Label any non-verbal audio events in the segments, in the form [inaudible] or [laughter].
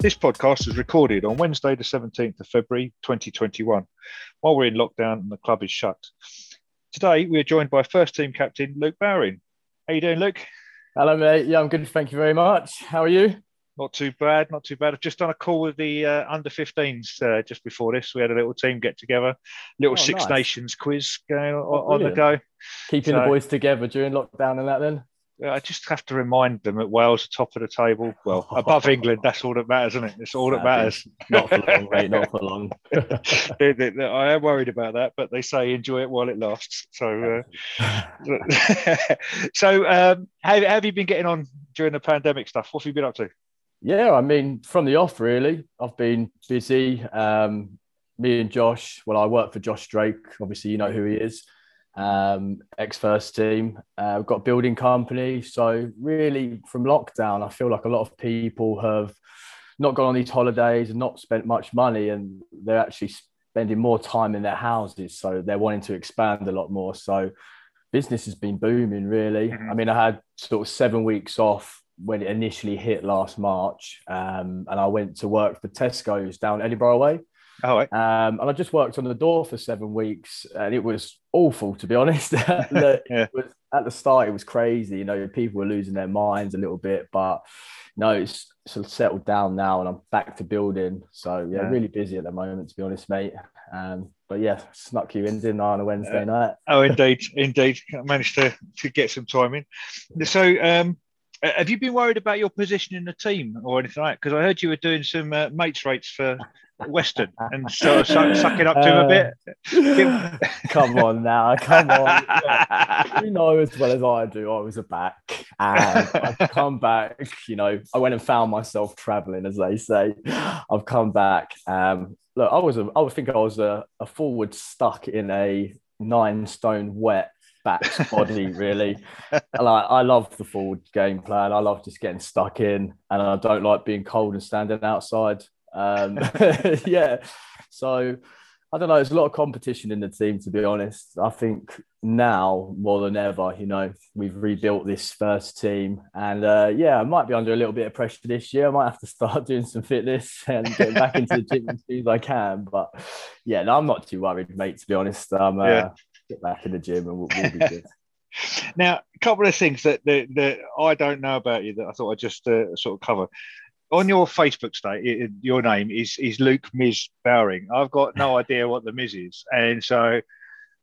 This podcast is recorded on Wednesday, the 17th of February 2021, while we're in lockdown and the club is shut. Today, we are joined by first team captain Luke Bowring. How you doing, Luke? Hello, mate. Yeah, I'm good. Thank you very much. How are you? Not too bad, not too bad. I've just done a call with the uh, under 15s uh, just before this. We had a little team get together, little Oh, Six nice. Nations quiz going on, Oh, on the go. Keeping So- the boys together during lockdown and that then? I just have to remind them that Wales are top of the table. Well, [laughs] above England, that's all that matters, isn't it? It's all that matters. Not for long, mate. Not for long. [laughs] They- they- they- I am worried about that, but they say enjoy it while it lasts. So, uh, [laughs] so um, how, how have you been getting on during the pandemic stuff? What have you been up to? yeah, I mean, from the off, really, I've been busy. Um, me and Josh, well, I work for Josh Drake. Obviously, you know who he is. Um, ex first team. Uh, we've got a building company. So, really, from lockdown, I feel like a lot of people have not gone on these holidays and not spent much money, and they're actually spending more time in their houses. So, they're wanting to expand a lot more. So, business has been booming, really. Mhm. I mean, I had sort of seven weeks off when it initially hit last March, um, and I went to work for Tesco's down Edinburgh Way. All right. Um, and I just worked on the door for seven weeks, and it was awful to be honest. [laughs] Look, Yeah. it was, at the start, it was crazy. You know, people were losing their minds a little bit, but no, it's sort of settled down now, and I'm back to building. So yeah, Yeah. really busy at the moment, to be honest, mate. Um, but yeah, snuck you in, didn't I, on a Wednesday Yeah. night? Oh, [laughs] indeed, indeed. I managed to, to get some time in. So, um, uh, have you been worried about your position in the team or anything like that? Because I heard you were doing some uh, mates rates for Western and sort of suck, sucking up to him a bit. Uh, come on now, come on. [laughs] You know as well as I do, I was a back and I've come back. You know, I went and found myself traveling, as they say. I've come back. Um, look, I was a, I would think I was a, a forward stuck in a nine stone wet back's body, really. I, I love the forward game plan. I love just getting stuck in, and I don't like being cold and standing outside. Um, [laughs] [laughs] yeah, so I don't know. There's a lot of competition in the team, to be honest. I think now more than ever, you know, we've rebuilt this first team, and uh, yeah, I might be under a little bit of pressure this year. I might have to start [laughs] doing some fitness and getting back into the gym as soon as I can. But yeah, no, I'm not too worried, mate. To be honest, I'm uh, Yeah. get back in the gym and we'll, we'll be good. Now, a couple of things that, that, that I don't know about you that I thought I'd just uh, sort of cover. On your Facebook state, your name is is Luke Miz Bowring. I've got no [laughs] idea what the Miz is, and so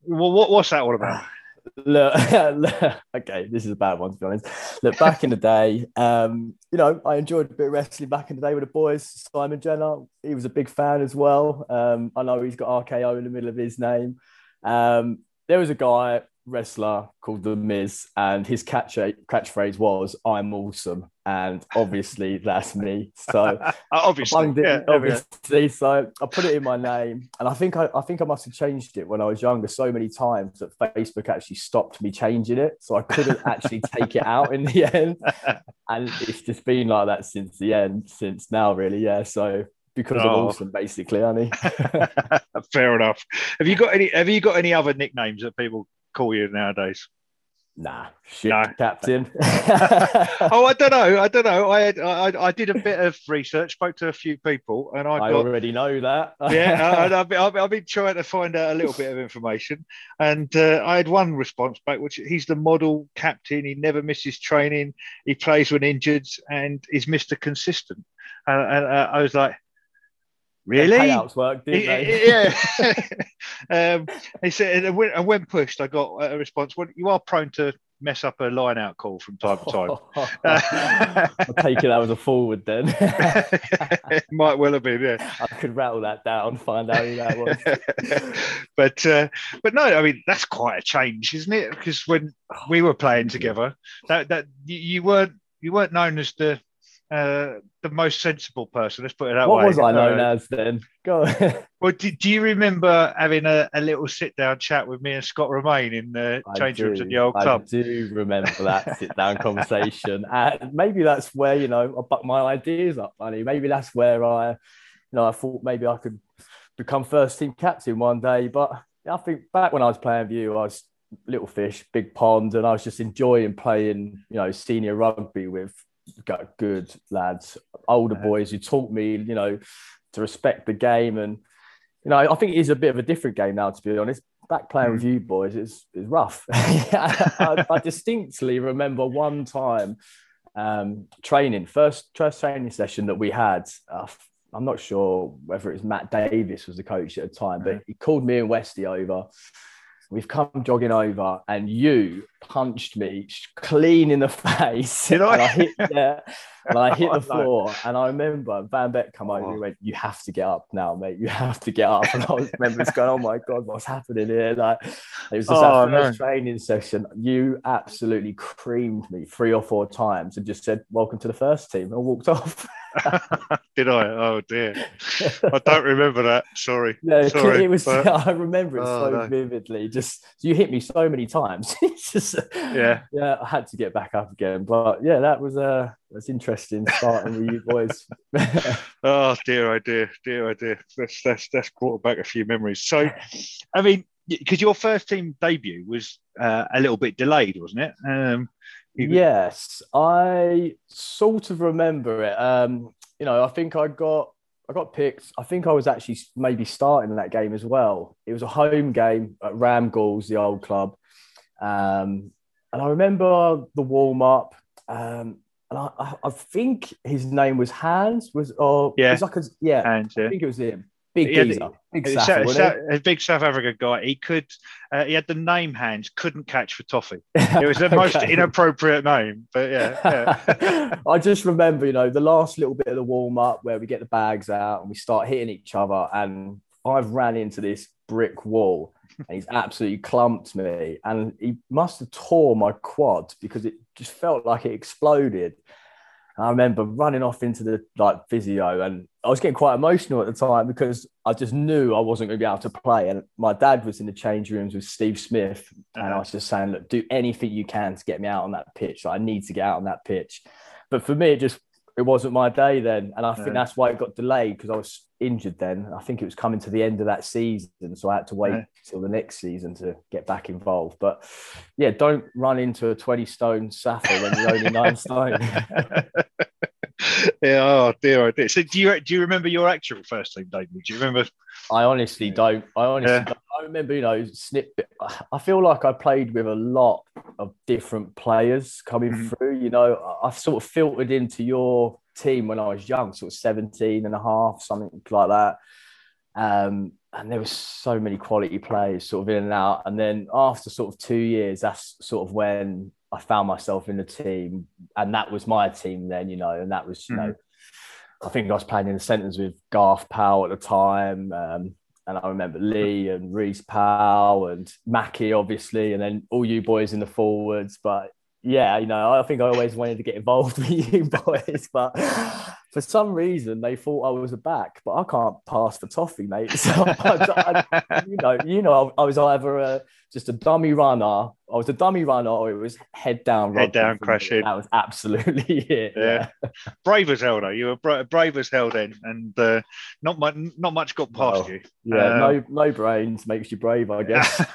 well, what, what's that all about? [sighs] look, [laughs] look, okay, this is a bad one to be honest. Look, back in the day, um, you know, I enjoyed a bit of wrestling back in the day with the boys. Simon Jenner, he was a big fan as well. Um, I know he's got RKO in the middle of his name. Um, there was a guy wrestler called The Miz, and his catch catchphrase was "I'm awesome," and [laughs] obviously that's me. So [laughs] uh, Obviously, it, yeah, there we go. obviously. So I put it in my name, and I think I, I think I must have changed it when I was younger so many times that Facebook actually stopped me changing it, so I couldn't actually take it out in the [laughs] end. And it's just been like that since the end, since now, really. Yeah. So because of Oh. awesome, basically, honey. Fair enough. Have you got any? Have you got any other nicknames that people call you nowadays? nah, shit, No. captain. [laughs] [laughs] Oh, I don't know. I don't know. I had, I, I did a bit of research, spoke to a few people, and I I got already know that. [laughs] yeah, uh, and I've, been, I've, been, I've been trying to find out a little bit of information, and uh, I had one response back, which he's the model captain. He never misses training. He plays when injured, and he's Mister Consistent. And, and uh, I was like, really? Payouts work, didn't they? yeah. [laughs] [laughs] um, he said, and when, pushed, I got a response. Well, you are prone to mess up a line out call from time to time. [laughs] I'll take it that was a forward then. it might well have been, yeah. I could rattle that down, find out who that was. but uh, but no, I mean that's quite a change, isn't it? Because when we were playing [sighs] together, that that you weren't you weren't known as the uh, the most sensible person. Let's put it that What way. What was I known Uh, as then? Go. [laughs] Well, do, do you remember having a, a little sit down chat with me and Scott Romain in the I change rooms at the old I club? I do remember that sit down conversation. [laughs] And maybe that's where, you know, I buck my ideas up, buddy. Maybe that's where I, you know, I thought maybe I could become first team captain one day. But I think back when I was playing you, I was little fish, big pond, and I was just enjoying playing, you know, senior rugby with got good lads, older boys who taught me, you know, to respect the game. And, you know, I think it is a bit of a different game now, to be honest. Back playing with you boys is, is rough. [laughs] I, I distinctly remember one time um, training, first, first training session that we had. Uh, I'm not sure whether it was Matt Davis was the coach at the time, but he called me and Westy over We've come jogging over, and you punched me clean in the [laughs] face. Did I? And I hit, yeah, [laughs] and I hit Oh, the no. floor. And I remember Van Beck come over and he Oh. went, "You have to get up now, mate. You have to get up." And I was remember it's going, "Oh my god, what's happening here?" Like it was just Oh, that first training session. You absolutely creamed me three or four times and just said, "Welcome to the first team," and walked [laughs] off. [laughs] Did I? Oh dear. I don't remember that. Sorry. Yeah, Sorry, [laughs] it was. but- [laughs] I remember it Oh, so no. vividly. Just you hit me so many times. just Yeah. yeah. I had to get back up again, but yeah, that was uh that's interesting starting with you boys. Oh dear, oh dear, dear, oh dear. That's that's that's brought back a few memories. So, I mean, because your first team debut was uh, a little bit delayed, wasn't it? Um, yes, I sort of remember it. Um, you know, I think I got I got picked. I think I was actually maybe starting that game as well. It was a home game at Ram Gorse, the old club. Um, and I remember the warm up. Um, and I, I, I think his name was Hans. Was or Yeah. was like a, yeah, and I uh, think it was him. Big Yeah, geezer, big a, Saffa, Sa- a big South African guy. He could. Uh, he had the name hands. Couldn't catch for toffee. It was the [laughs] most inappropriate name, but yeah. yeah. [laughs] I just remember, you know, the last little bit of the warm up where we get the bags out and we start hitting each other, and I've ran into this brick wall, and he's absolutely clumped me, and he must have tore my quad because it just felt like it exploded. And I remember running off into the like physio, and I was getting quite emotional at the time because I just knew I wasn't going to be able to play. And my dad was in the change rooms with Steve Smith, and I Uh-huh. was just saying, "Look, do anything you can to get me out on that pitch. Like, I need to get out on that pitch." But for me, it just it wasn't my day then, and I think Yeah. that's why it got delayed because I was injured then. I think it was coming to the end of that season, so I had to wait Yeah. till the next season to get back involved. But yeah, don't run into a twenty stone Safa when you're only nine [laughs] stone. [laughs] yeah. Oh dear, oh dear. So do you do you remember your actual first team debut? Do you remember? I honestly don't. I honestly Yeah. don't. I remember, you know, snippet. I feel like I played with a lot of different players coming Mhm. through. You know, I- I've sort of filtered into your team when I was young, sort of 17 and a half, something like that. Um, and there were so many quality players sort of in and out. And then after sort of two years, that's sort of when I found myself in the team. And that was my team then, you know, and that was, you know, I think I was playing in the centres with Garth Powell at the time. Um, and I remember Lee and Reese Powell and Mackie, obviously, and then all you boys in the forwards. But yeah, you know, I think I always wanted to get involved [laughs] with you boys. But for some reason, they thought I was a back, but I can't pass for toffee, mate. [laughs] So, I, [laughs] I, you know, you know, I was either a, just a dummy runner. I was a dummy runner, or it was head down, Head down, for me. crash in. That was absolutely [laughs] it. Yeah. brave as hell though. You were bra- brave as hell then, and uh, not much not much got past Well, you. Yeah, Uh, no, no brains makes you brave, I guess.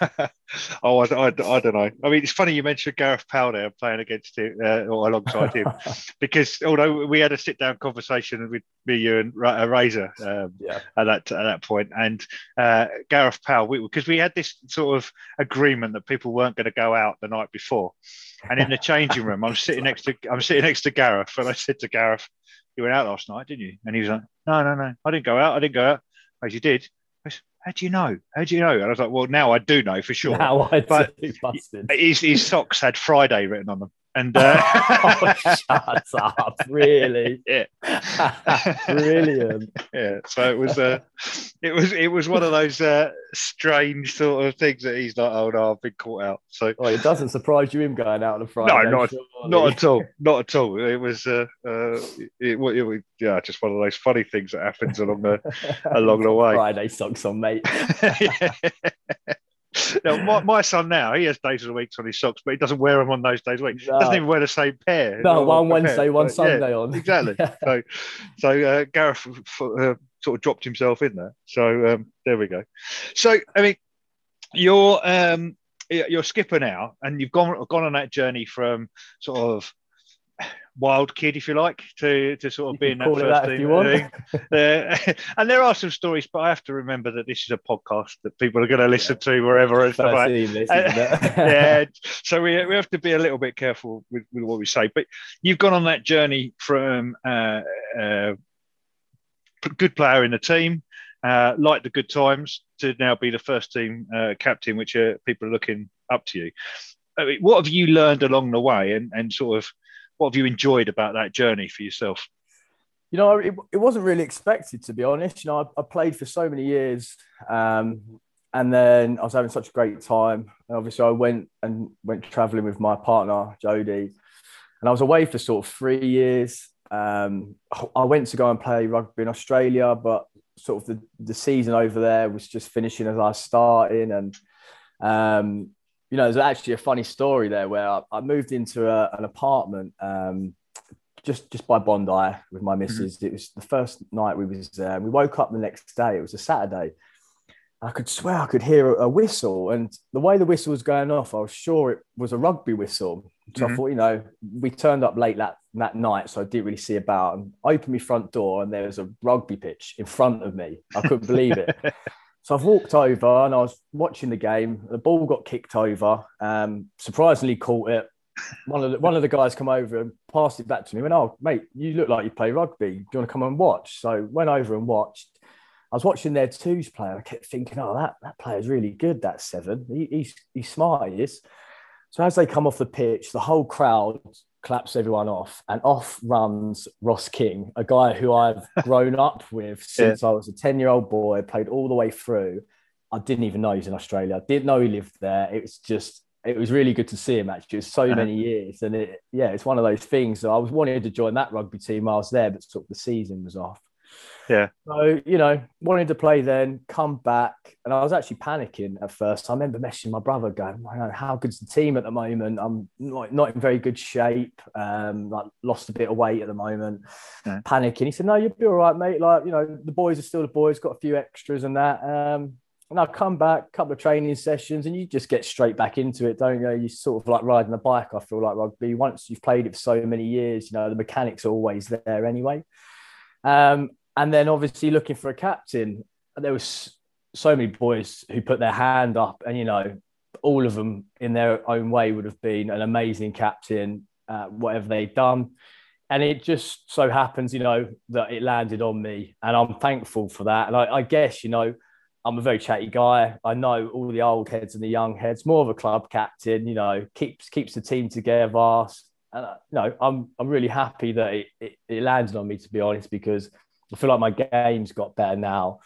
Oh, I, I, I don't know. I mean, it's funny you mentioned Gareth Powell there playing against him uh, or alongside him, [laughs] because although we had a sit down conversation with me, you, and uh, Razor um, Yeah. at that at that point, and uh, Gareth Powell, because we, had this sort of agreement that people weren't going to go out the night before, and in the changing room, I'm sitting next to I'm sitting next to Gareth, and I said to Gareth, "You went out last night, didn't you?" And he was like, "No, no, no, I didn't go out. I didn't go out." As "You did." Said, How do you know? How do you know? And I was like, Well, now I do know for sure. Now I But- do, busted. His, his socks had Friday written on them. And [laughs] uh, oh, shut up! Really? [laughs] yeah, [laughs] Brilliant. yeah. So it was, uh, it was, it was one of those uh, strange sort of things that he's like, oh no, I've been caught out. So Well, it doesn't surprise you him going out on a Friday. No, not- surely. not at all, not at all. It was, uh, uh, it, it, was, yeah, just one of those funny things that happens along the along the way. Friday socks on, mate. [laughs] now, my, my son now, he has days of the week on his socks, but he doesn't wear them on those days of the week. No. Doesn't even wear the same pair. No, one a pair, Wednesday, one but yeah, Sunday on. [laughs] exactly. So, so uh, Gareth f- uh, sort of dropped himself in there. So um, there we go. So I mean, you're um, you're skipper now, and you've gone gone on that journey from sort of wild kid, if you like, to to sort of be in that first that team. [laughs] Uh, and there are some stories, but I have to remember that this is a podcast that people are going to listen to wherever and stuff First like team list, isn't it? [laughs] yeah, so we, we have to be a little bit careful with, with what we say. But you've gone on that journey from uh, uh, good player in the team, uh, like the good times, to now be the first team uh, captain, which uh, people are looking up to you. I mean, what have you learned along the way, and, and sort of what have you enjoyed about that journey for yourself? You know, it, it wasn't really expected to be honest. You know, I, I played for so many years, um, and then I was having such a great time. And obviously, I went and went traveling with my partner Jodie, and I was away for sort of three years. Um, I went to go and play rugby in Australia, but sort of the, the season over there was just finishing as I was starting, and um, you know, there's actually a funny story there where I, I moved into a, an apartment um, just just by Bondi with my missus. It was the first night we was there. We woke up the next day. It was a Saturday. I could swear I could hear a, a whistle, and the way the whistle was going off, I was sure it was a rugby whistle. So I Mhm. thought, you know, we turned up late that that night, so I didn't really see about. And I opened my front door, and there was a rugby pitch in front of me. I couldn't believe it. [laughs] So I've walked over and I was watching the game. The ball got kicked over. Um, surprisingly, caught it. One of the, one of the guys come over and passed it back to me. Went, oh mate, you look like you play rugby. Do you want to come and watch? So went over and watched. I was watching their twos play. I kept thinking, oh, that that player's really good. That seven. He, he's he's smart. He is. So as they come off the pitch, the whole crowd claps everyone off, and off runs Ross King, a guy who I've [laughs] grown up with since I was a 10 year old boy, played all the way through. I didn't even know he was in Australia. I didn't know he lived there. It was just, it was really good to see him actually. It was so many years. And it, yeah, it's one of those things. So I was wanting to join that rugby team while I was there, but sort of the season was off. Yeah. So, you know, wanted to play then, come back. And I was actually panicking at first. I remember messaging my brother going, "Man, how good's the team at the moment? I'm not, not in very good shape. Um, like lost a bit of weight at the moment. Yeah. Panicking. He said, No, you'll be all right, mate. Like, you know, the boys are still the boys, got a few extras and that. Um, and I come back, a couple of training sessions, and you just get straight back into it, don't you? You sort of like riding a bike, I feel like rugby. Once you've played it for so many years, you know, the mechanics are always there anyway. Um, and then obviously looking for a captain, there was so many boys who put their hand up, and you know, all of them in their own way would have been an amazing captain, uh, whatever they'd done. And it just so happens, you know, that it landed on me, and I'm thankful for that. And I, I guess, you know, I'm a very chatty guy. I know all the old heads and the young heads. More of a club captain, you know, keeps keeps the team together. And uh, you know, I'm I'm really happy that it, it, it landed on me to be honest, because I feel like my game's got better now.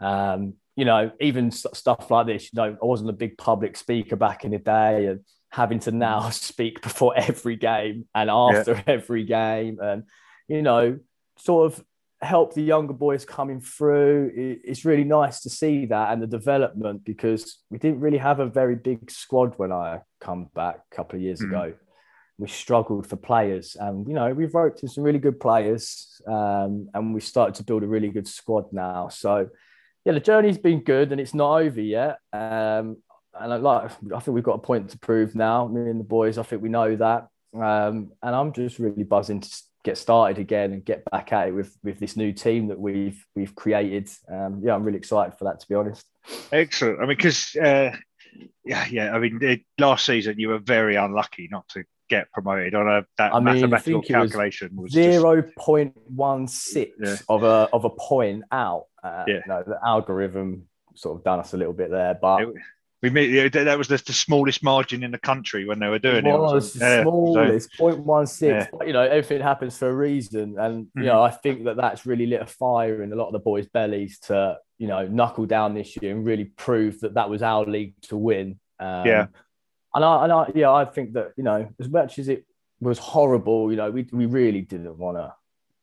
Um, you know, even stuff like this. You know, I wasn't a big public speaker back in the day, and having to now [laughs] speak before every game and after [laughs] every game, and you know, sort of help the younger boys coming through. It- It's really nice to see that and the development because we didn't really have a very big squad when I come back a couple of years Mhm. ago. We struggled for players, and you know we've roped in some really good players, um, and we've started to build a really good squad now. So, yeah, the journey's been good, and it's not over yet. Um, and I like, I think we've got a point to prove now. Me and the boys, I think we know that, um, and I'm just really buzzing to get started again and get back at it with with this new team that we've we've created. Um, yeah, I'm really excited for that, to be honest. Excellent. I mean, because uh, yeah, yeah. I mean, the, last season you were very unlucky not to get promoted on a that I mean, mathematical was calculation was, Zero point one six Yeah. of a of a point out. Uh, Yeah. you know, the algorithm sort of done us a little bit there, but It- we made, that was the, the smallest margin in the country when they were doing it. it was Yeah, so- it's 0.16. Yeah. But, you know, everything happens for a reason. And, you Mhm. know, I think that that's really lit a fire in a lot of the boys' bellies to, you know, knuckle down this year and really prove that that was our league to win. Um, Yeah. And I, and I, yeah, I think that, you know, as much as it was horrible, you know, we, we really didn't want to,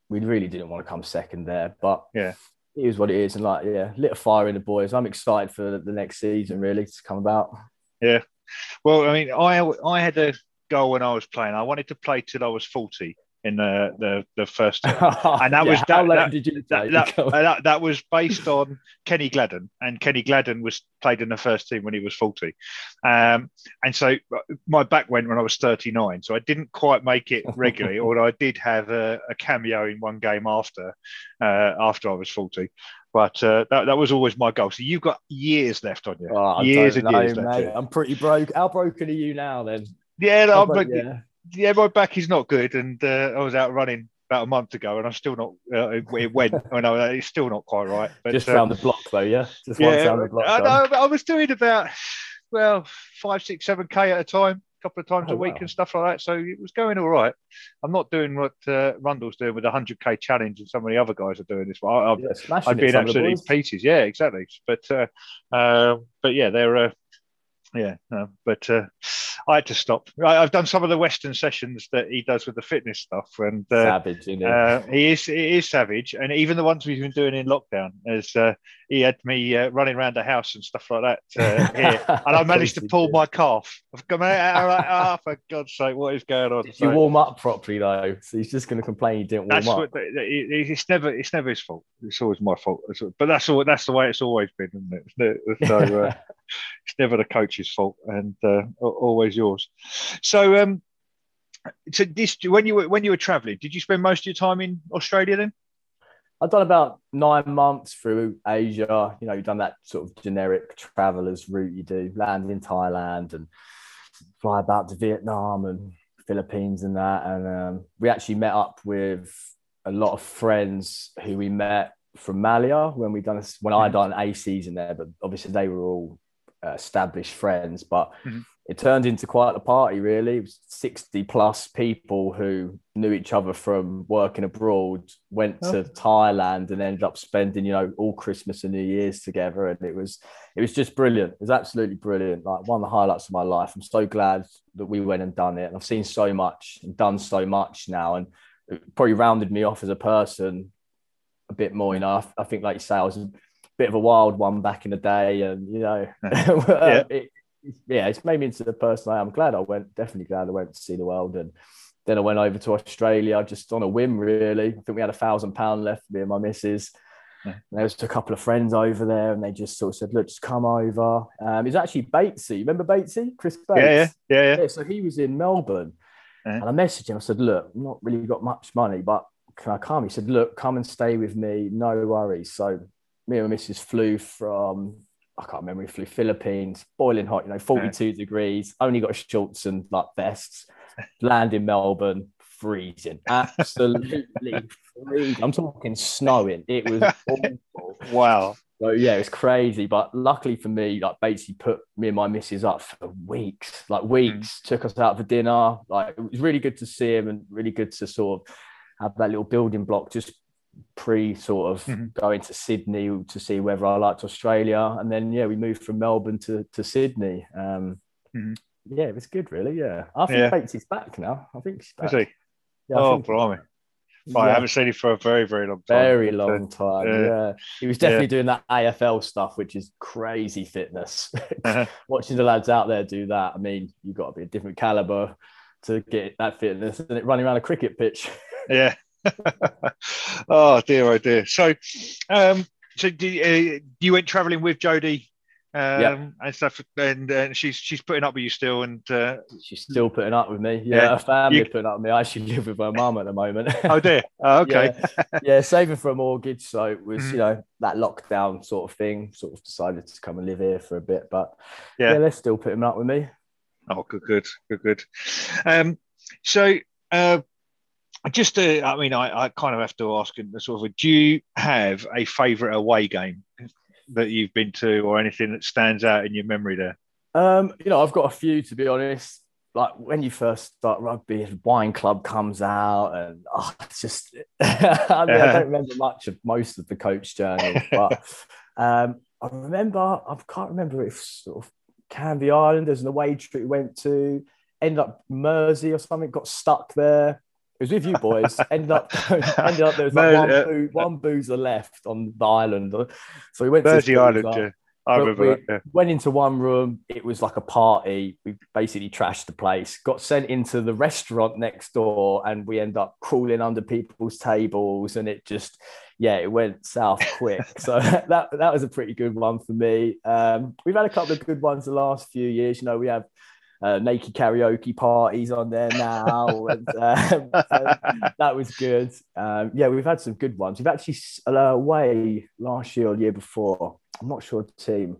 we really didn't want to come second there. But Yeah. it is what it is. And like, yeah, lit a fire in the boys. I'm excited for the next season, really, to come about. Yeah, well, I mean, I I had a goal when I was playing. I wanted to play till I was forty in the the, the first [laughs] and that was- that- that- did you that, that, uh, that, that was based on Kenny Gladden, and Kenny Gladden was played in the first team when he was 40. Um, and so my back went when I was 39, so I didn't quite make it regularly, [laughs] although I did have a, a cameo in one game after uh, after I was 40. But uh, that, that was always my goal. So you've got years left on you. Oh, years and years know, left. mate. I'm pretty broke. How broken are you now then? Yeah, no, I'm, bro- yeah. Yeah, my back is not good, and uh, I was out running about a month ago, and I'm still not. Uh, it it went. [laughs] I know it's still not quite right. But Just round the block though, yeah. Just yeah, round the block. I, know, I was doing about well five, six, seven k at a time, a couple of times Oh, a week wow. and stuff like that. So it was going all right. I'm not doing what uh, Rundle's doing with the hundred k challenge, and some of the other guys are doing this. I, I've, Yeah, smashing I'd it, in some of the absolutely pieces. Yeah, exactly. But uh, uh, but yeah, they're. Uh, yeah, no, but uh, I had to stop. I, I've done some of the Western sessions that he does with the fitness stuff, and uh, Savage, isn't uh, he is he is savage, and even the ones we've been doing in lockdown, as uh, he had me uh, running around the house and stuff like that uh, [laughs] here, and I managed to pull my calf. I've come out, like, oh, for God's sake, what is going on? Did you So warm up properly though? So he's just going to complain you didn't warm that's up. what it- it- it's never it's never his fault. It's always my fault. But that's all. That's the way it's always been, isn't it? It's So uh, [laughs] it's never the coach's fault, and uh, yours. So um, so this when you were when you were traveling, did you spend most of your time in Australia then? I've done about nine months through Asia. You know, you've done that sort of generic travelers route you do, land in Thailand and fly about to Vietnam and Philippines and that. And um, we actually met up with a lot of friends who we met from Malia when we done when I done a season there, but obviously they were all uh, established friends. But Mhm. It turned into quite a party, really. It was 60 plus people who knew each other from working abroad, went oh. to Thailand and ended up spending, you know, all Christmas and New Year's together. And it was it was just brilliant. It was absolutely brilliant. Like one of the highlights of my life. I'm so glad that we went and done it. And I've seen so much and done so much now. And it probably rounded me off as a person a bit more. You know, I, I think, like you say, I was a bit of a wild one back in the day. And, you know, [laughs] [laughs] Yeah. Um, it, yeah, it's made me into the person I am. I'm glad I went, definitely glad I went to see the world. And then I went over to Australia just on a whim, really. I think we had a thousand pound left, for me and my missus. Yeah. And there was a couple of friends over there, and they just sort of said, "Look, just come over." Um, it's actually Batesy. Remember Batesy, Chris Bates? Yeah, yeah, yeah, yeah. Yeah, so he was in Melbourne, Yeah. and I messaged him. I said, "Look, I've not really got much money, but can I come?" He said, "Look, come and stay with me, no worries." So me and my missus flew from I can't remember. We flew Philippines, boiling hot, you know, forty-two degrees. Only got shorts and like vests. Land in Melbourne, freezing, absolutely [laughs] freezing. I'm talking snowing. It was [laughs] awful. Wow. So yeah, it was crazy. But luckily for me, like basically put me and my missus up for weeks, like mm-hmm. weeks. Took us out for dinner. Like it was really good to see him and really good to sort of have that little building block just pre sort of Mhm. going to Sydney to see whether I liked Australia. And then yeah, we moved from Melbourne to, to Sydney. Um Mhm. yeah, it was good really. Yeah. I think Yeah. Batesy's back now. I think she's back. Is he? Yeah, I oh, blimey. Right, I haven't seen him for a very, very long time. Very long time. yeah. Yeah. He was definitely doing that AFL stuff, which is crazy fitness. [laughs] Uh-huh. Watching the lads out there do that, I mean, you've got to be a different caliber to get that fitness and it running around a cricket pitch. [laughs] Yeah. [laughs] oh dear, oh dear. So, um, so do uh, you went travelling with Jodie, um, Yeah. and stuff, and uh, she's she's putting up with you still, and uh, She's still putting up with me. Yeah, Yeah. her family You- putting up with me. I actually live with her mum at the moment. oh dear, [laughs] oh, okay, Yeah. yeah, saving for a mortgage. So it was, Mhm. you know, that lockdown sort of thing. Sort of decided to come and live here for a bit. But Yeah. yeah, they're still putting up with me. oh good, good, good, good. Um, so. Uh, just, uh, I mean, I, I kind of have to ask, in the sort of, do you have a favourite away game that you've been to, or anything that stands out in your memory there? Um, you know, I've got a few to be honest. Like when you first start rugby, the Wine Club comes out, and oh, it's just [laughs] I, mean, I don't remember much of most of the coach journey, [laughs] but um, I remember I can't remember if sort of Canvey Island. There's an away trip we went to. Ended up Mersea or something. Got stuck there. It was with you boys. [laughs] ended up [laughs] ended up there was like one, uh, boo, one boozer left on the island. So we went to this Island, boozer. yeah. I remember we that. Yeah. went into one room. It was like a party. We basically trashed the place. Got sent into the restaurant next door, and we end up crawling under people's tables. And it just, yeah, it went south quick. [laughs] so that that was a pretty good one for me. Um, we've had a couple of good ones the last few years. You know, we have. Uh, naked karaoke parties on there now, [laughs] and um, so that was good. Um, yeah, we've had some good ones. We've actually uh, away last year or year before. I'm not sure team.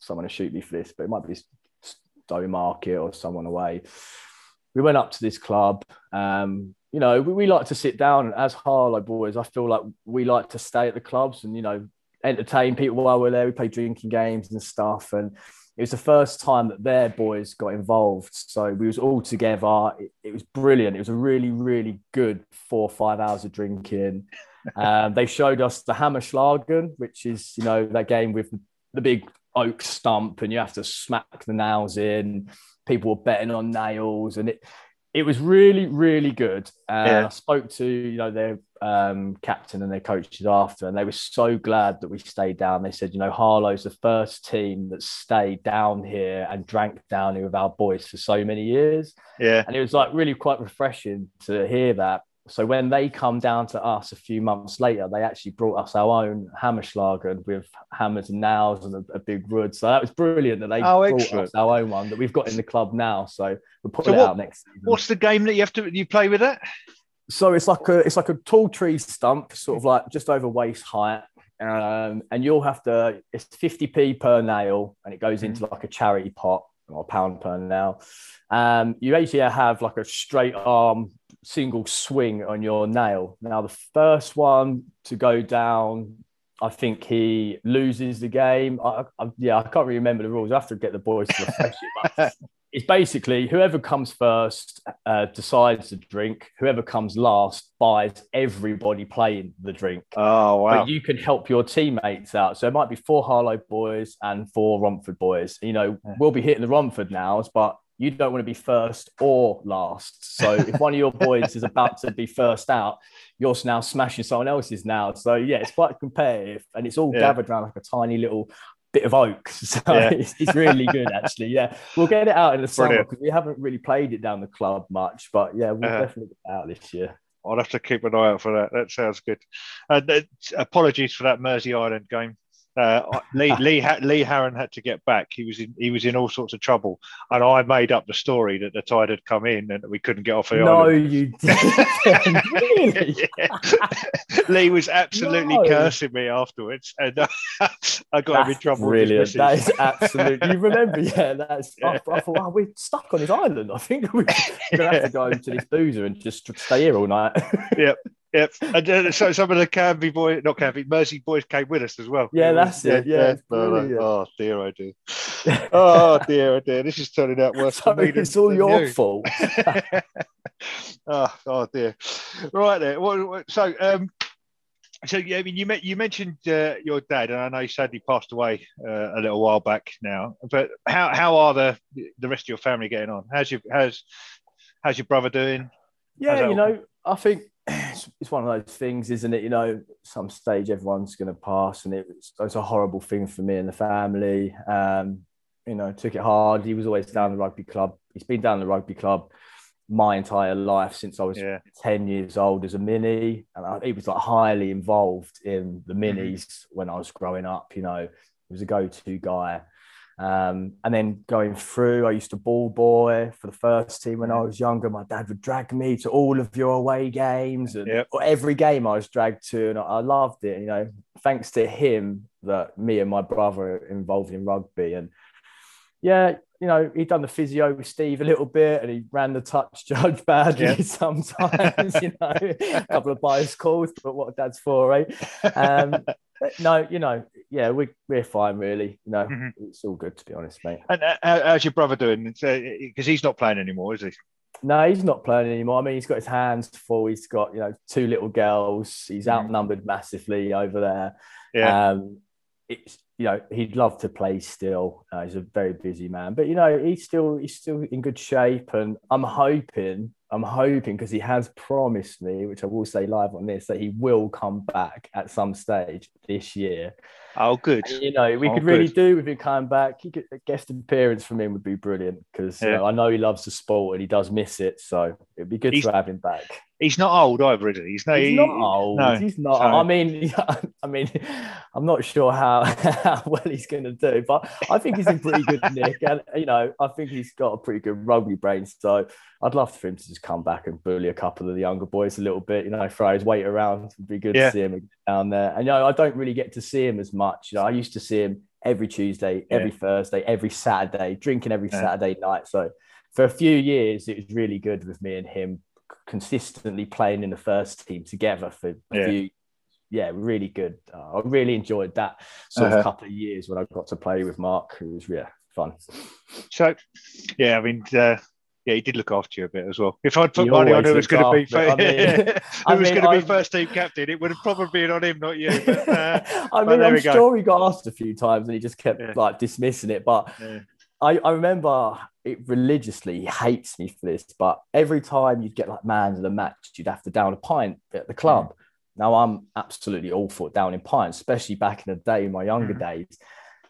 Someone to shoot me for this, but it might be Stowmarket or someone away. We went up to this club. Um, you know, we, we like to sit down as Harlow boys. I feel like we like to stay at the clubs and you know entertain people while we're there. We play drinking games and stuff, and it was the first time that their boys got involved. So we was all together. It, it was brilliant. It was a really, really good four or five hours of drinking. Um, they showed us the Hammerschlagen, which is you know that game with the big oak stump, and you have to smack the nails in. People were betting on nails, and it it was really, really good. And Yeah. I spoke to you know their um, captain and their coaches after, and they were so glad that we stayed down. They said, you know, Harlow's the first team that stayed down here and drank down here with our boys for so many years, Yeah. and it was like really quite refreshing to hear that. So when they come down to us a few months later, they actually brought us our own Hammerschlagen with hammers and nails and a, a big wood. So that was brilliant that they Oh, brought excellent. us our own one that we've got in the club now. So we'll put So it what- out next season. What's the game that you have to you play with that? So it's like a it's like a tall tree stump, sort of like just over waist height. Um, and you'll have to it's 50p per nail and it goes into like a charity pot or a pound per nail. Um, you actually have like a straight arm single swing on your nail. Now the first one to go down, I think he loses the game. I, I, yeah, I can't really remember the rules. I have to get the boys to refresh [laughs] it. It's basically whoever comes first uh, decides the drink. Whoever comes last buys everybody playing the drink. Oh wow. But you can help your teammates out. So it might be four Harlow boys and four Romford boys. You know, Yeah. we'll be hitting the Romford nows, but you don't want to be first or last. So if one of your boys is about to be first out, you're now smashing someone else's now. So yeah, it's quite competitive and it's all Yeah. gathered around like a tiny little bit of oak. [laughs] So Yeah. it's, it's really good actually. Yeah. We'll get it out in the summer because we haven't really played it down the club much. But yeah, we'll Uh-huh. definitely get it out this year. I'll have to keep an eye out for that. That sounds good. Uh, apologies for that Mersea Island game. Uh, Lee [laughs] Lee Lee Harron had to get back. He was in he was in all sorts of trouble, and I made up the story that the tide had come in and we couldn't get off the No, island. you [laughs] didn't. really? [laughs] Lee was absolutely No. cursing me afterwards, and uh, I got him in That's trouble. Brilliant. That is absolutely. You remember? Yeah, that's. I, I thought, wow, we're stuck on this island. I think we're gonna have to go to this boozer and just stay here all night. Yep, and uh, so some of the Canvey boys, not Canvey, Mersea boys came with us as well. Yeah, that's it. Yeah, it's Oh, brilliant. oh dear, I do. [laughs] oh dear, oh dear. This is turning out worse. so for me than- it's all than your you. fault. [laughs] oh, oh dear. Right there. What, what- so, um, so yeah, I mean, you met, you mentioned uh, your dad, and I know he sadly passed away uh, a little while back now. But how how are the the rest of your family getting on? How's your how's how's your brother doing? Yeah, you know, I think it's, it's one of those things, isn't it? You know, some stage everyone's going to pass, and it was, it's a horrible thing for me and the family. Um, you know, took it hard. He was always down the rugby club. He's been down the rugby club my entire life since I was Yeah, 10 years old as a mini. And I, he was like highly involved in the Mm-hmm. minis when I was growing up. You know, he was a go to guy. Um, and then going through, I used to ball boy for the first team when I was younger. My dad would drag me to all of your away games and Yep. every game I was dragged to, and I, loved it. You know, thanks to him that me and my brother are involved in rugby. And yeah, you know, he'd done the physio with Steve a little bit, and he ran the touch [laughs] judge badly Yeah. sometimes. you know, a couple of bias calls, but what dad's for, right? [laughs] Um, but no, you know, yeah, we we're fine, really. You know, Mhm. it's all good to be honest, mate. and uh, how's your brother doing? Because he's not playing anymore, is he? No, he's not playing anymore. I mean, he's got his hands full. He's got you know two little girls. He's Mhm. outnumbered massively over there. Yeah, Um, it's you know he'd love to play still. Uh, he's a very busy man, but you know he's still he's still in good shape, and I'm hoping I'm hoping because he has promised me, which I will say live on this, that he will come back at some stage this year. Oh, good. And, you know, we Oh, could really good. do with him coming back. He could, a guest appearance from him would be brilliant because Yeah. I know he loves the sport and he does miss it. So it'd be good He's- to have him back. He's not old either, is he? He's, no, He's he- not old. no. He's not. So- I mean, [laughs] I mean, I'm not sure how, [laughs] how well he's going to do, but I think he's in pretty good [laughs] nick, and you know, I think he's got a pretty good rugby brain. So I'd love for him to just come back and bully a couple of the younger boys a little bit. You know, throw his weight around. It'd be good Yeah. to see him down there. And you know, I don't really get to see him as much. You know, I used to see him every Tuesday, every Thursday, every Saturday, drinking every Yeah. Saturday night. So for a few years, it was really good with me and him consistently playing in the first team together for a Yeah. few. Yeah, really good. Uh, I really enjoyed that sort Uh-huh. of couple of years when I got to play with Mark. It was yeah fun. So, yeah, I mean, uh, yeah, he did look after you a bit as well. If I'd put He money on who was going to be. I mean- [laughs] who was [laughs] going to be first team captain, it would have probably been on him, not you. But, uh, [laughs] I mean, I'm we go. sure he got asked a few times and he just kept Yeah. like dismissing it. But yeah. I, I remember it religiously. He hates me for this, but every time you'd get like man of the match, you'd have to down a pint at the club. Now I'm absolutely all for downing pints, especially back in the day, in my younger Mhm. days.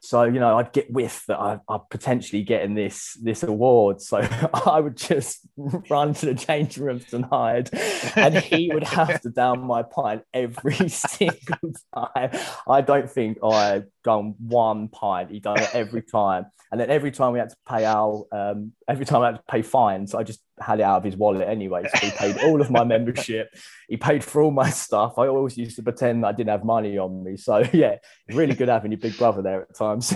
So you know, I'd get whiff that I, I'm potentially getting this this award. So [laughs] I would just run to the changing rooms and hide, and he would have to down my pint every [laughs] single time. I don't think I done one pint. He done it every [laughs] time, and then every time we had to pay our um, every time I had to pay fines, I just had it out of his wallet anyway. So he paid all of my [laughs] membership. He paid for all my stuff. I always used to pretend I didn't have money on me. So [laughs] yeah, really good having your big brother there at times.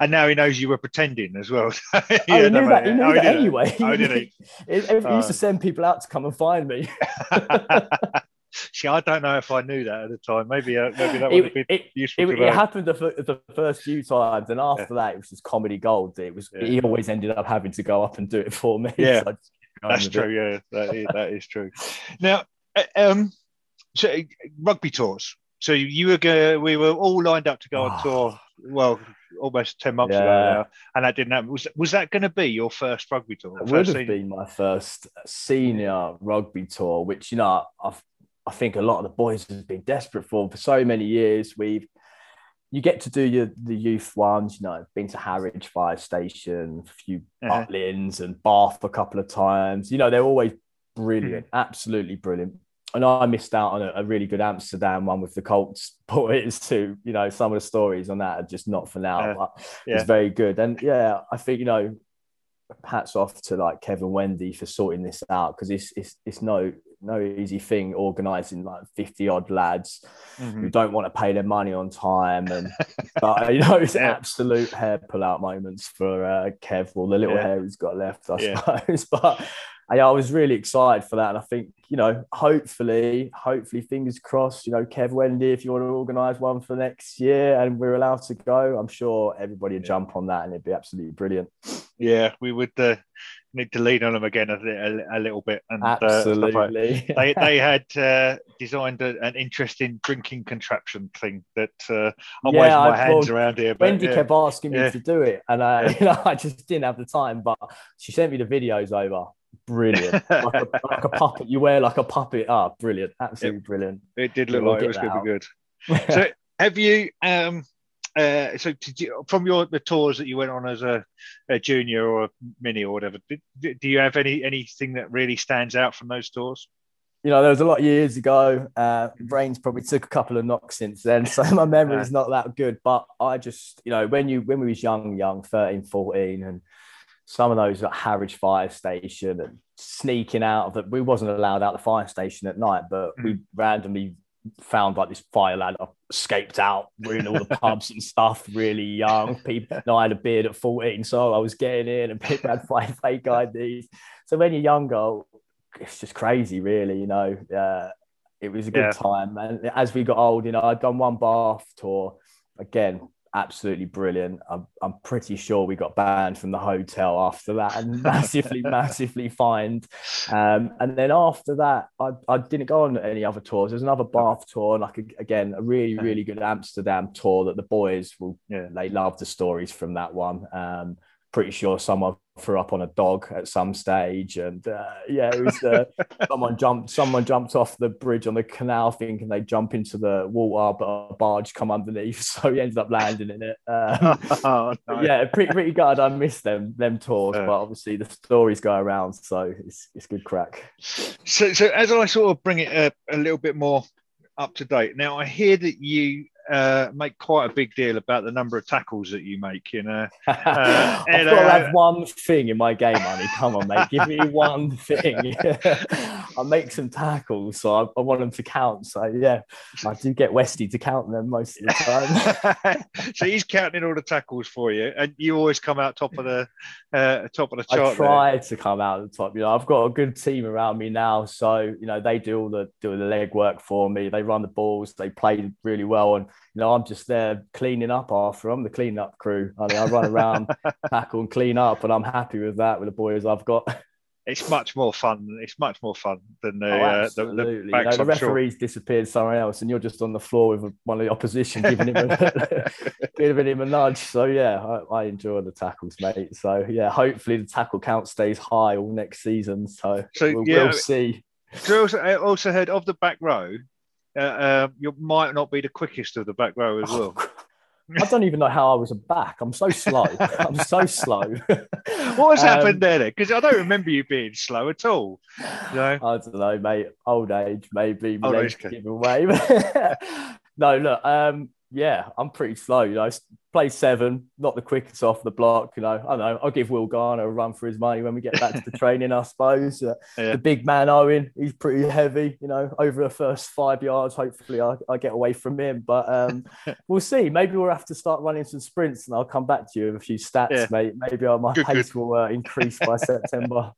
and now he knows you were pretending as well. oh, he knew that. He knew that anyway. Oh, did he? He, he used Oh. to send people out to come and find me. [laughs] See, I don't know if I knew that at the time. Maybe, uh, maybe that would have been it, useful it, it happened the, the first few times, and after that, it was just comedy gold. It was Yeah. he always ended up having to go up and do it for me. Yeah. [laughs] so I just kept going That's with it. true. Yeah, that is, that is true. Now, uh, um, so rugby tours. So you were we were all lined up to go on [sighs] tour. Well, almost ten months ago now, and that didn't happen. Was was that going to be your first rugby tour? It would have senior- been my first senior rugby tour, which you know I've, I think a lot of the boys have been desperate for for so many years. We've you get to do your the youth ones, you know, been to Harwich Fire Station, a few Uh-huh. Butlins and Bath a couple of times. You know, they're always brilliant, Hmm. absolutely brilliant. And I missed out on a, a really good Amsterdam one with the Colts [laughs] boys too. You know, some of the stories on that are just not for now, Yeah. but Yeah. it's very good. And yeah, I think you know, hats off to like Kevin Wendy for sorting this out because it's it's it's no no easy thing organizing like 50 odd lads Mhm. who don't want to pay their money on time and [laughs] but, you know it's Yeah. absolute hair pull out moments for uh, Kev or the little Yeah. hair he's got left I Yeah. suppose [laughs] but I, I was really excited for that and I think you know hopefully hopefully fingers crossed you know Kev Wendy if you want to organize one for next year and we're allowed to go I'm sure everybody would Yeah. jump on that and it'd be absolutely brilliant Yeah, we would uh, need to lean on them again a, a, a little bit. And, uh, like- absolutely they [laughs] they had uh, designed a, an interesting drinking contraption thing that uh, I'm Yeah, waving my I- hands well, around here. But Wendy yeah. kept asking me Yeah. to do it, and uh, [laughs] you know, I just didn't have the time. But she sent me the videos over. Brilliant, [laughs] like, a, like a puppet. You wear like a puppet. Ah, brilliant, absolutely brilliant. it did look We'll like it was going to be good. So have you? Um, uh, so did you, from your the tours that you went on as a, a junior or a mini or whatever, did, do you have any anything that really stands out from those tours? you know, there was a lot of years ago. Uh, brains probably took a couple of knocks since then, so my memory is not that good. But I just, you know, when you when we was young, young, 13, 14, and some of those at Harwich Fire Station and sneaking out of the, we wasn't allowed out the fire station at night, but we randomly found like this fire lad escaped out. We're all the pubs and stuff, really young. People, no, I had a beard at 14, so I was getting in and people had [laughs] fake, fake IDs. So when you're younger, it's just crazy, really, you know. Uh, it was a good Yeah. time. And as we got old, you know, I'd done one bath tour again, absolutely brilliant. I'm, I'm pretty sure we got banned from the hotel after that and [laughs] massively, massively fined. Um, and then after that, I, I didn't go on any other tours. There's another bath tour, like again, a really, [laughs] really good Amsterdam tour that the boys will, Yeah. they love the stories from that one. Um, pretty sure some threw up on a dog at some stage, and uh, yeah, it was uh, [laughs] someone jumped someone jumped off the bridge on the canal thinking they jump into the water, but a barge come underneath, [laughs] so he ended up landing in it. Um, [laughs] oh, no. Yeah, pretty pretty good. I miss them them tours, but obviously the stories go around, so it's it's good crack. So so as I sort of bring it a, a little bit more up to date. Now I hear that you uh, make quite a big deal about the number of tackles that you make. You know, [laughs] uh, I've got to have one thing in my game, honey. Come on, mate, give me one [laughs] thing. [laughs] I make some tackles, so I, I, want them to count. So yeah, I do get Westy to count them most of the time. so he's counting all the tackles for you, and you always come out top of the uh, top of the chart. I try there. to come out at the top. You know, I've got a good team around me now, so you know they do all the do the leg work for me. They run the balls, they play really well, and you know, I'm just there cleaning up after. I'm the clean up crew. I, mean, I run around, [laughs] tackle and clean up, and I'm happy with that with the boys I've got. It's much more fun. It's much more fun than the, oh, uh, the, the, backs, you know, the referee's sure. disappeared somewhere else, and you're just on the floor with one of the opposition [laughs] giving him a, [laughs] giving him a nudge. So yeah, I, I, enjoy the tackles, mate. So yeah, hopefully the tackle count stays high all next season. So, so we'll, yeah, we'll see. I also heard of the back row uh, uh, you might not be the quickest of the back row as well. I don't even know how I was a back. I'm so slow. [laughs] I'm so slow. [laughs] what has um, happened there? Because I don't remember you being slow at all. You know? I don't know, mate. Old age, maybe. Old age give away. [laughs] no, look. Um, yeah, I'm pretty slow. You know, play seven, not the quickest off the block. You know, I don't know. I'll give Will Garner a run for his money when we get back to the [laughs] training, I suppose. Uh, yeah. The big man Owen, he's pretty heavy. You know, over the first five yards, hopefully I, I get away from him. But um, [laughs] we'll see. Maybe we'll have to start running some sprints, and I'll come back to you with a few stats, yeah. mate. Maybe my good, pace good. [laughs] will uh, increase by September.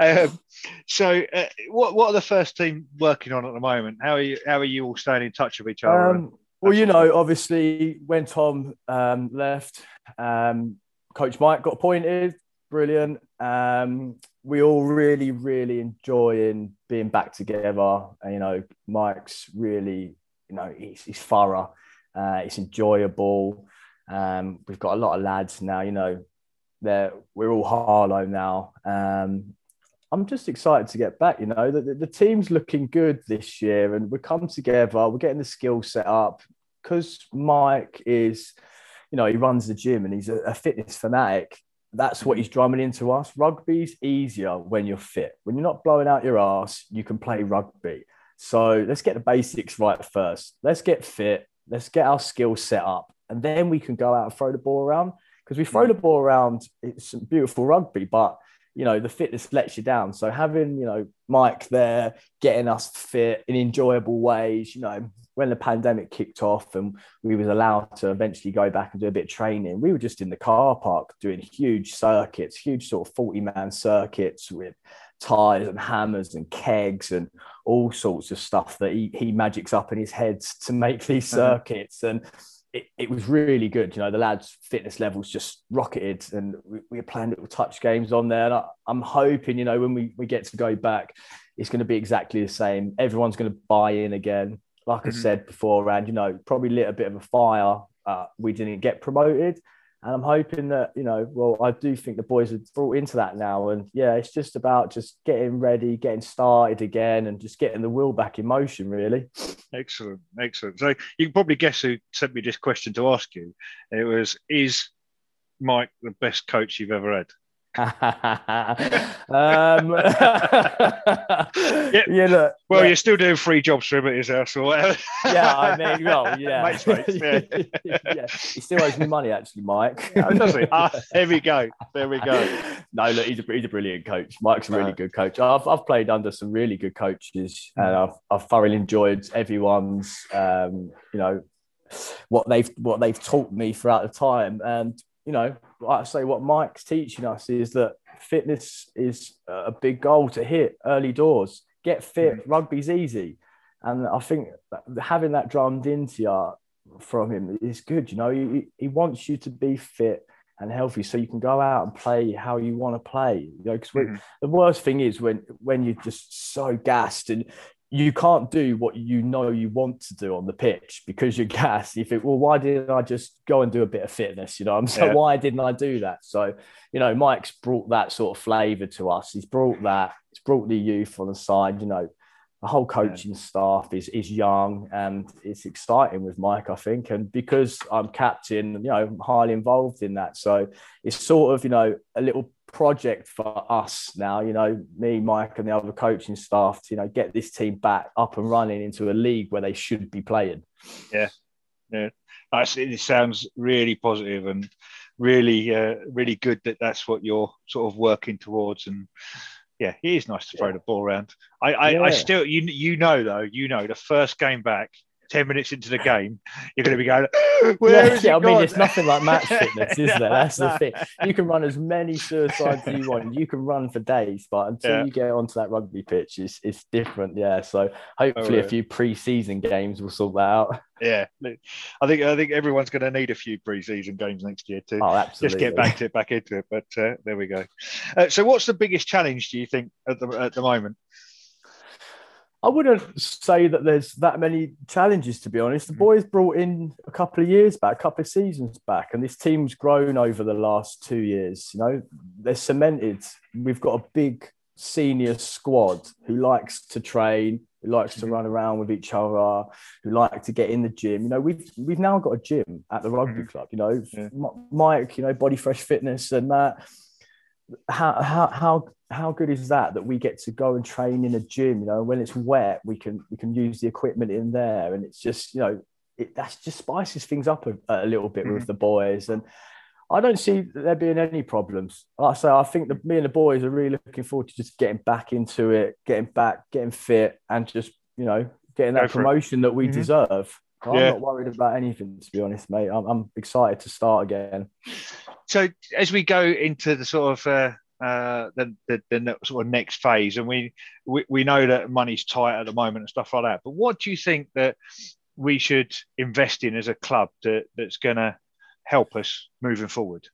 Um, so, uh, what what are the first team working on at the moment? How are you? How are you all staying in touch with each other? Um, well, you know, obviously when Tom um, left, um, Coach Mike got appointed. Brilliant. Um, we all really, really enjoying being back together. And, you know, Mike's really, you know, he's, he's thorough. Uh, it's enjoyable. Um, we've got a lot of lads now. You know, they're we're all Harlow now. Um, I'm just excited to get back. You know, the, the, team's looking good this year, and we come together. We're getting the skill set up because Mike is, you know, he runs the gym and he's a, a fitness fanatic. That's what he's drumming into us. Rugby's easier when you're fit. When you're not blowing out your ass, you can play rugby. So let's get the basics right first. Let's get fit. Let's get our skills set up, and then we can go out and throw the ball around. Because we throw mm. the ball around, it's beautiful rugby, but you know the fitness lets you down so having you know mike there getting us fit in enjoyable ways you know when the pandemic kicked off and we was allowed to eventually go back and do a bit of training we were just in the car park doing huge circuits huge sort of 40 man circuits with tires and hammers and kegs and all sorts of stuff that he, he magics up in his head to make these uh-huh. circuits and it, it was really good. You know, the lads' fitness levels just rocketed, and we, we were playing little touch games on there. And I, am hoping, you know, when we, we get to go back, it's going to be exactly the same. Everyone's going to buy in again. Like mm-hmm. I said before, and you know, probably lit a bit of a fire. Uh, we didn't get promoted, and I'm hoping that, you know, well, I do think the boys are brought into that now. And yeah, it's just about just getting ready, getting started again, and just getting the wheel back in motion, really. Excellent. Excellent. So you can probably guess who sent me this question to ask you. It was Is Mike the best coach you've ever had? Um, [laughs] yeah, yeah look, well, yeah. you're still doing free jobs for him at his house or whatever. yeah, I mean, well, [laughs] yeah. mates, mates, yeah. [laughs] yeah. He still owes me money, actually, Mike. does he? Ah, there we go. There we go. no, look, he's a, he's a brilliant coach. Mike's a really good coach. I've, I've played under some really good coaches and I've, I've thoroughly enjoyed everyone's, um, you know, what they've what they've taught me throughout the time. And you know, like I say, what Mike's teaching us is that fitness is a big goal to hit early doors. Get fit, mm-hmm. rugby's easy. And I think having that drummed into you from him is good. You know, he, he wants you to be fit and healthy so you can go out and play how you want to play. You know, because mm-hmm. the worst thing is when when you're just so gassed and you can't do what you know you want to do on the pitch because you're [laughs] gassed. You think, well, why didn't I just go and do a bit of fitness? You know, I'm so yeah. why didn't I do that? So, you know, Mike's brought that sort of flavour to us. He's brought that. He's brought the youth on the side. You know, the whole coaching yeah. staff is is young and it's exciting with Mike, I think. And because I'm captain, you know, I'm highly involved in that. So it's sort of, you know, a little project for us now, you know, me, Mike, and the other coaching staff to, you know, get this team back up and running into a league where they should be playing. Yeah. Yeah. it sounds really positive and really, uh, really good that that's what you're sort of working towards. And yeah, it is nice to throw yeah. the ball around. I, I, yeah. I still, you, you know, though, you know, the first game back, 10 minutes into the game, you're going to be going, [laughs] where yeah, is yeah, I mean, it's nothing like match fitness, is there? That's the thing. You can run as many suicides as you want. You can run for days, but until yeah. you get onto that rugby pitch, it's, it's different. Yeah. So hopefully oh, a few pre-season games will sort that out. Yeah. I think I think everyone's going to need a few pre-season games next year to oh, just get back to it, back into it. But uh, there we go. Uh, so what's the biggest challenge, do you think, at the, at the moment? I wouldn't say that there's that many challenges, to be honest. The mm. boys brought in a couple of years back, a couple of seasons back, and this team's grown over the last two years. You know, they're cemented. We've got a big senior squad who likes to train, who likes to mm-hmm. run around with each other, who like to get in the gym. You know, we've we've now got a gym at the rugby mm-hmm. club. You know, yeah. Mike, you know, Body Fresh Fitness and that. How how how how good is that that we get to go and train in a gym you know when it's wet we can we can use the equipment in there and it's just you know it that's just spices things up a, a little bit mm-hmm. with the boys and I don't see there being any problems. Like I say, I think that me and the boys are really looking forward to just getting back into it, getting back, getting fit, and just you know getting that promotion it. that we mm-hmm. deserve. I'm yeah. not worried about anything, to be honest, mate. I'm, I'm, excited to start again. So as we go into the sort of uh, uh, the, the, the sort of next phase. And we, we we know that money's tight at the moment and stuff like that. But what do you think that we should invest in as a club that, that's going to help us moving forward?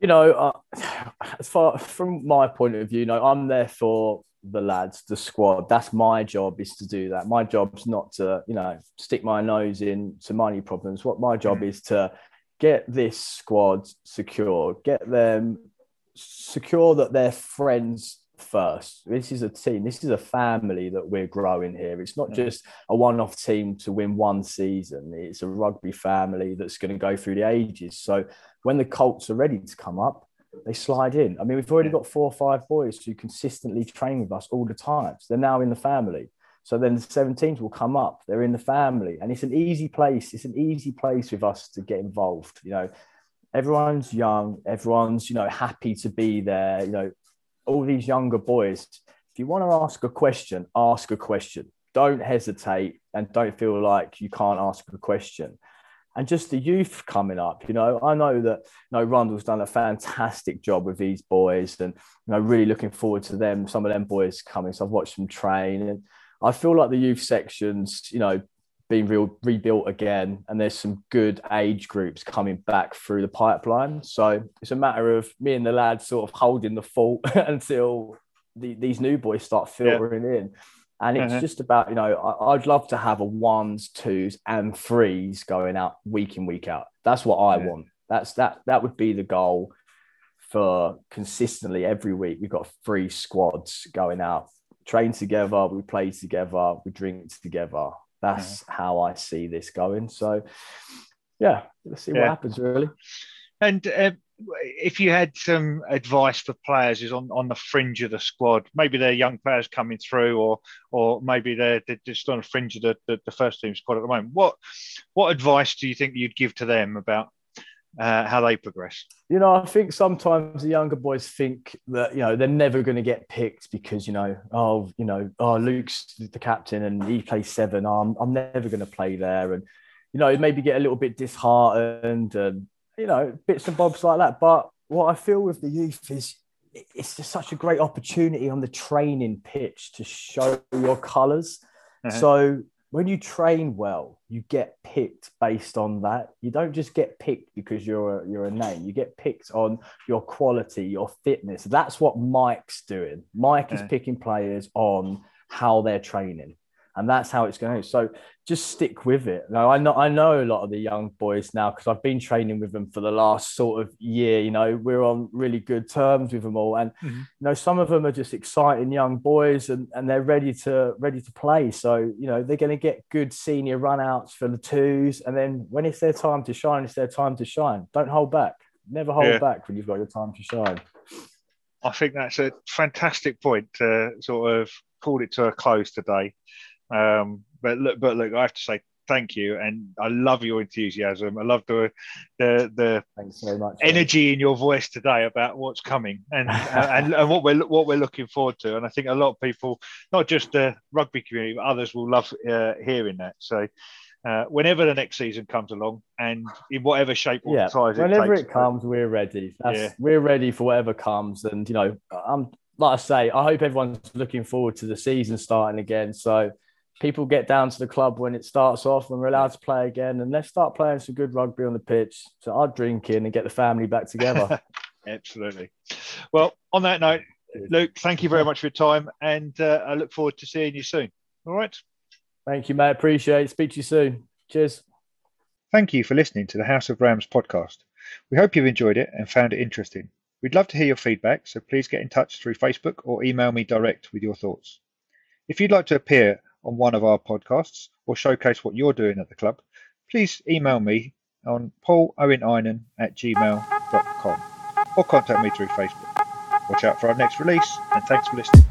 You know, uh, [sighs] as far from my point of view, you know, I'm there for the lads, the squad. That's my job is to do that. My job's not to, you know, stick my nose in to money problems. What my job mm. is to get this squad secure, get them secure that they're friends first. This is a team. This is a family that we're growing here. It's not just a one-off team to win one season. It's a rugby family that's going to go through the ages. So when the Colts are ready to come up, they slide in. I mean, we've already got four or five boys who consistently train with us all the time. So they're now in the family. So then the 17s will come up. They're in the family, and it's an easy place. It's an easy place with us to get involved. You know, everyone's young, everyone's, you know, happy to be there. You know, all these younger boys, if you want to ask a question, ask a question. Don't hesitate and don't feel like you can't ask a question. And just the youth coming up, you know, I know that you know Rundle's done a fantastic job with these boys, and you know, really looking forward to them. Some of them boys coming, so I've watched them train, and I feel like the youth sections, you know, being real, rebuilt again, and there's some good age groups coming back through the pipeline. So it's a matter of me and the lads sort of holding the fort [laughs] until the, these new boys start filtering yeah. in. And it's uh-huh. just about, you know, I, would love to have a ones, twos, and threes going out week in, week out. That's what I yeah. want. That's that that would be the goal for consistently every week. We've got three squads going out, train together, we play together, we drink together, that's yeah. how I see this going. So, yeah, let's see yeah. what happens really. And uh, if you had some advice for players who's on, on the fringe of the squad, maybe they're young players coming through, or or maybe they're, they're just on the fringe of the, the, the first team squad at the moment. What what advice do you think you'd give to them about uh, how they progress? You know, I think sometimes the younger boys think that you know they're never going to get picked because you know, oh, you know, oh, Luke's the captain and he plays seven. Oh, I'm, I'm never going to play there, and you know, maybe get a little bit disheartened and you know, bits and bobs like that. But what I feel with the youth is it's just such a great opportunity on the training pitch to show your colors. Uh-huh. So when you train well, you get picked based on that. You don't just get picked because you're a, you're a name. You get picked on your quality, your fitness. That's what Mike's doing. Mike is picking players on how they're training. And that's how it's going. So just stick with it. Now I know I know a lot of the young boys now because I've been training with them for the last sort of year. You know, we're on really good terms with them all, and mm-hmm. you know some of them are just exciting young boys, and, and they're ready to ready to play. So you know they're going to get good senior runouts for the twos, and then when it's their time to shine, it's their time to shine. Don't hold back. Never hold yeah. back when you've got your time to shine. I think that's a fantastic point to sort of call it to a close today. Um, but look, but look, I have to say thank you, and I love your enthusiasm. I love the the the Thanks so much, energy man. in your voice today about what's coming and, [laughs] and and what we're what we're looking forward to. And I think a lot of people, not just the rugby community, but others will love uh, hearing that. So. Uh, whenever the next season comes along, and in whatever shape or yeah, size, whenever it, it comes, we're ready. yeah. We're ready for whatever comes, and you know, I'm like I say, I hope everyone's looking forward to the season starting again. So people get down to the club when it starts off and we're allowed to play again and let's start playing some good rugby on the pitch so i'll drink in and get the family back together. [laughs] Absolutely. Well on that note luke thank you very much for your time and uh, i look forward to seeing you soon. All right. Thank you mate. Appreciate it. Speak to you soon. Cheers. Thank you for listening to the house of rams podcast. We hope you've enjoyed it and found it interesting. We'd love to hear your feedback so please get in touch through facebook or email me direct with your thoughts. If you'd like to appear on one of our podcasts or showcase what you're doing at the club, please email me on pauloweninen at gmail.com or contact me through Facebook. Watch out for our next release and thanks for listening.